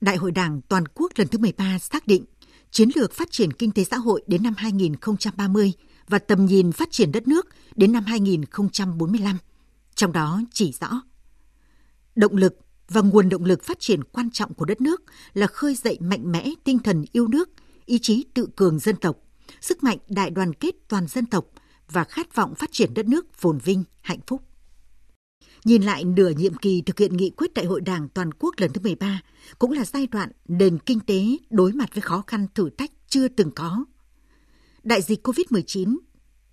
Đại hội Đảng toàn quốc lần thứ 13 xác định chiến lược phát triển kinh tế xã hội đến năm 2030 và tầm nhìn phát triển đất nước đến năm 2045. Trong đó chỉ rõ động lực và nguồn động lực phát triển quan trọng của đất nước là khơi dậy mạnh mẽ tinh thần yêu nước, ý chí tự cường dân tộc, sức mạnh đại đoàn kết toàn dân tộc và khát vọng phát triển đất nước phồn vinh, hạnh phúc. Nhìn lại nửa nhiệm kỳ thực hiện nghị quyết Đại hội Đảng toàn quốc lần thứ 13 cũng là giai đoạn nền kinh tế đối mặt với khó khăn thử thách chưa từng có. Đại dịch COVID-19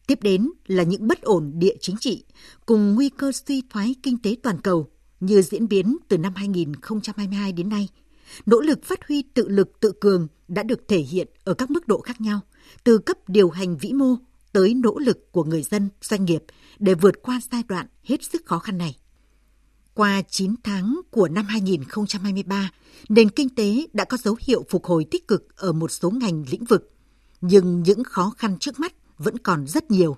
tiếp đến là những bất ổn địa chính trị cùng nguy cơ suy thoái kinh tế toàn cầu như diễn biến từ năm 2022 đến nay. Nỗ lực phát huy tự lực tự cường đã được thể hiện ở các mức độ khác nhau, từ cấp điều hành vĩ mô tới nỗ lực của người dân, doanh nghiệp để vượt qua giai đoạn hết sức khó khăn này. Qua 9 tháng của năm 2023, nền kinh tế đã có dấu hiệu phục hồi tích cực ở một số ngành lĩnh vực, nhưng những khó khăn trước mắt vẫn còn rất nhiều.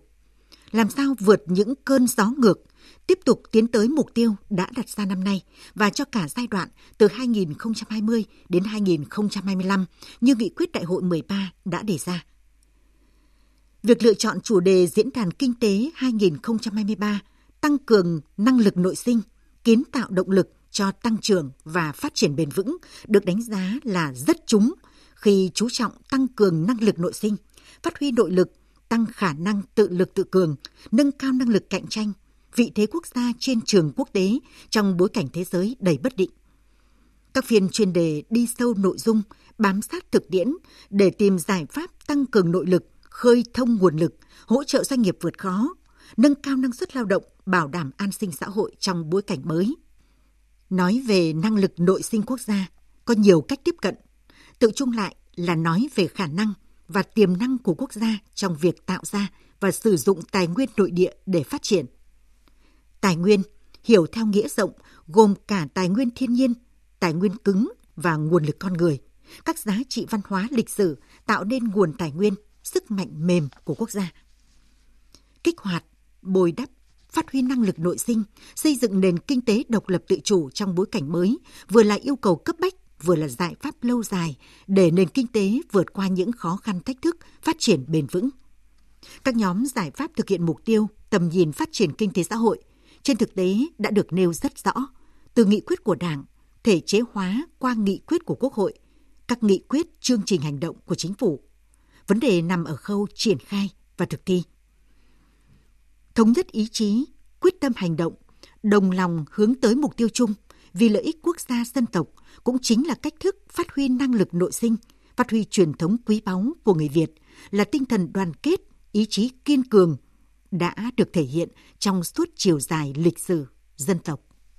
Làm sao vượt những cơn gió ngược, tiếp tục tiến tới mục tiêu đã đặt ra năm nay và cho cả giai đoạn từ 2020 đến 2025 như nghị quyết đại hội 13 đã đề ra. Việc lựa chọn chủ đề Diễn đàn Kinh tế 2023 tăng cường năng lực nội sinh, kiến tạo động lực cho tăng trưởng và phát triển bền vững được đánh giá là rất trúng khi chú trọng tăng cường năng lực nội sinh, phát huy nội lực, tăng khả năng tự lực tự cường, nâng cao năng lực cạnh tranh, vị thế quốc gia trên trường quốc tế trong bối cảnh thế giới đầy bất định. Các phiên chuyên đề đi sâu nội dung, bám sát thực tiễn để tìm giải pháp tăng cường nội lực, khơi thông nguồn lực, hỗ trợ doanh nghiệp vượt khó, nâng cao năng suất lao động, bảo đảm an sinh xã hội trong bối cảnh mới. Nói về năng lực nội sinh quốc gia, có nhiều cách tiếp cận. Tự chung lại là nói về khả năng và tiềm năng của quốc gia trong việc tạo ra và sử dụng tài nguyên nội địa để phát triển. Tài nguyên hiểu theo nghĩa rộng gồm cả tài nguyên thiên nhiên, tài nguyên cứng và nguồn lực con người, các giá trị văn hóa lịch sử tạo nên nguồn tài nguyên, sức mạnh mềm của quốc gia. Kích hoạt, bồi đắp, phát huy năng lực nội sinh, xây dựng nền kinh tế độc lập tự chủ trong bối cảnh mới, vừa là yêu cầu cấp bách, vừa là giải pháp lâu dài để nền kinh tế vượt qua những khó khăn thách thức, phát triển bền vững. Các nhóm giải pháp thực hiện mục tiêu, tầm nhìn phát triển kinh tế xã hội trên thực tế đã được nêu rất rõ từ nghị quyết của Đảng, thể chế hóa qua nghị quyết của Quốc hội, các nghị quyết chương trình hành động của chính phủ. Vấn đề nằm ở khâu triển khai và thực thi. Thống nhất ý chí, quyết tâm hành động, đồng lòng hướng tới mục tiêu chung vì lợi ích quốc gia dân tộc cũng chính là cách thức phát huy năng lực nội sinh, phát huy truyền thống quý báu của người Việt là tinh thần đoàn kết, ý chí kiên cường đã được thể hiện trong suốt chiều dài lịch sử dân tộc.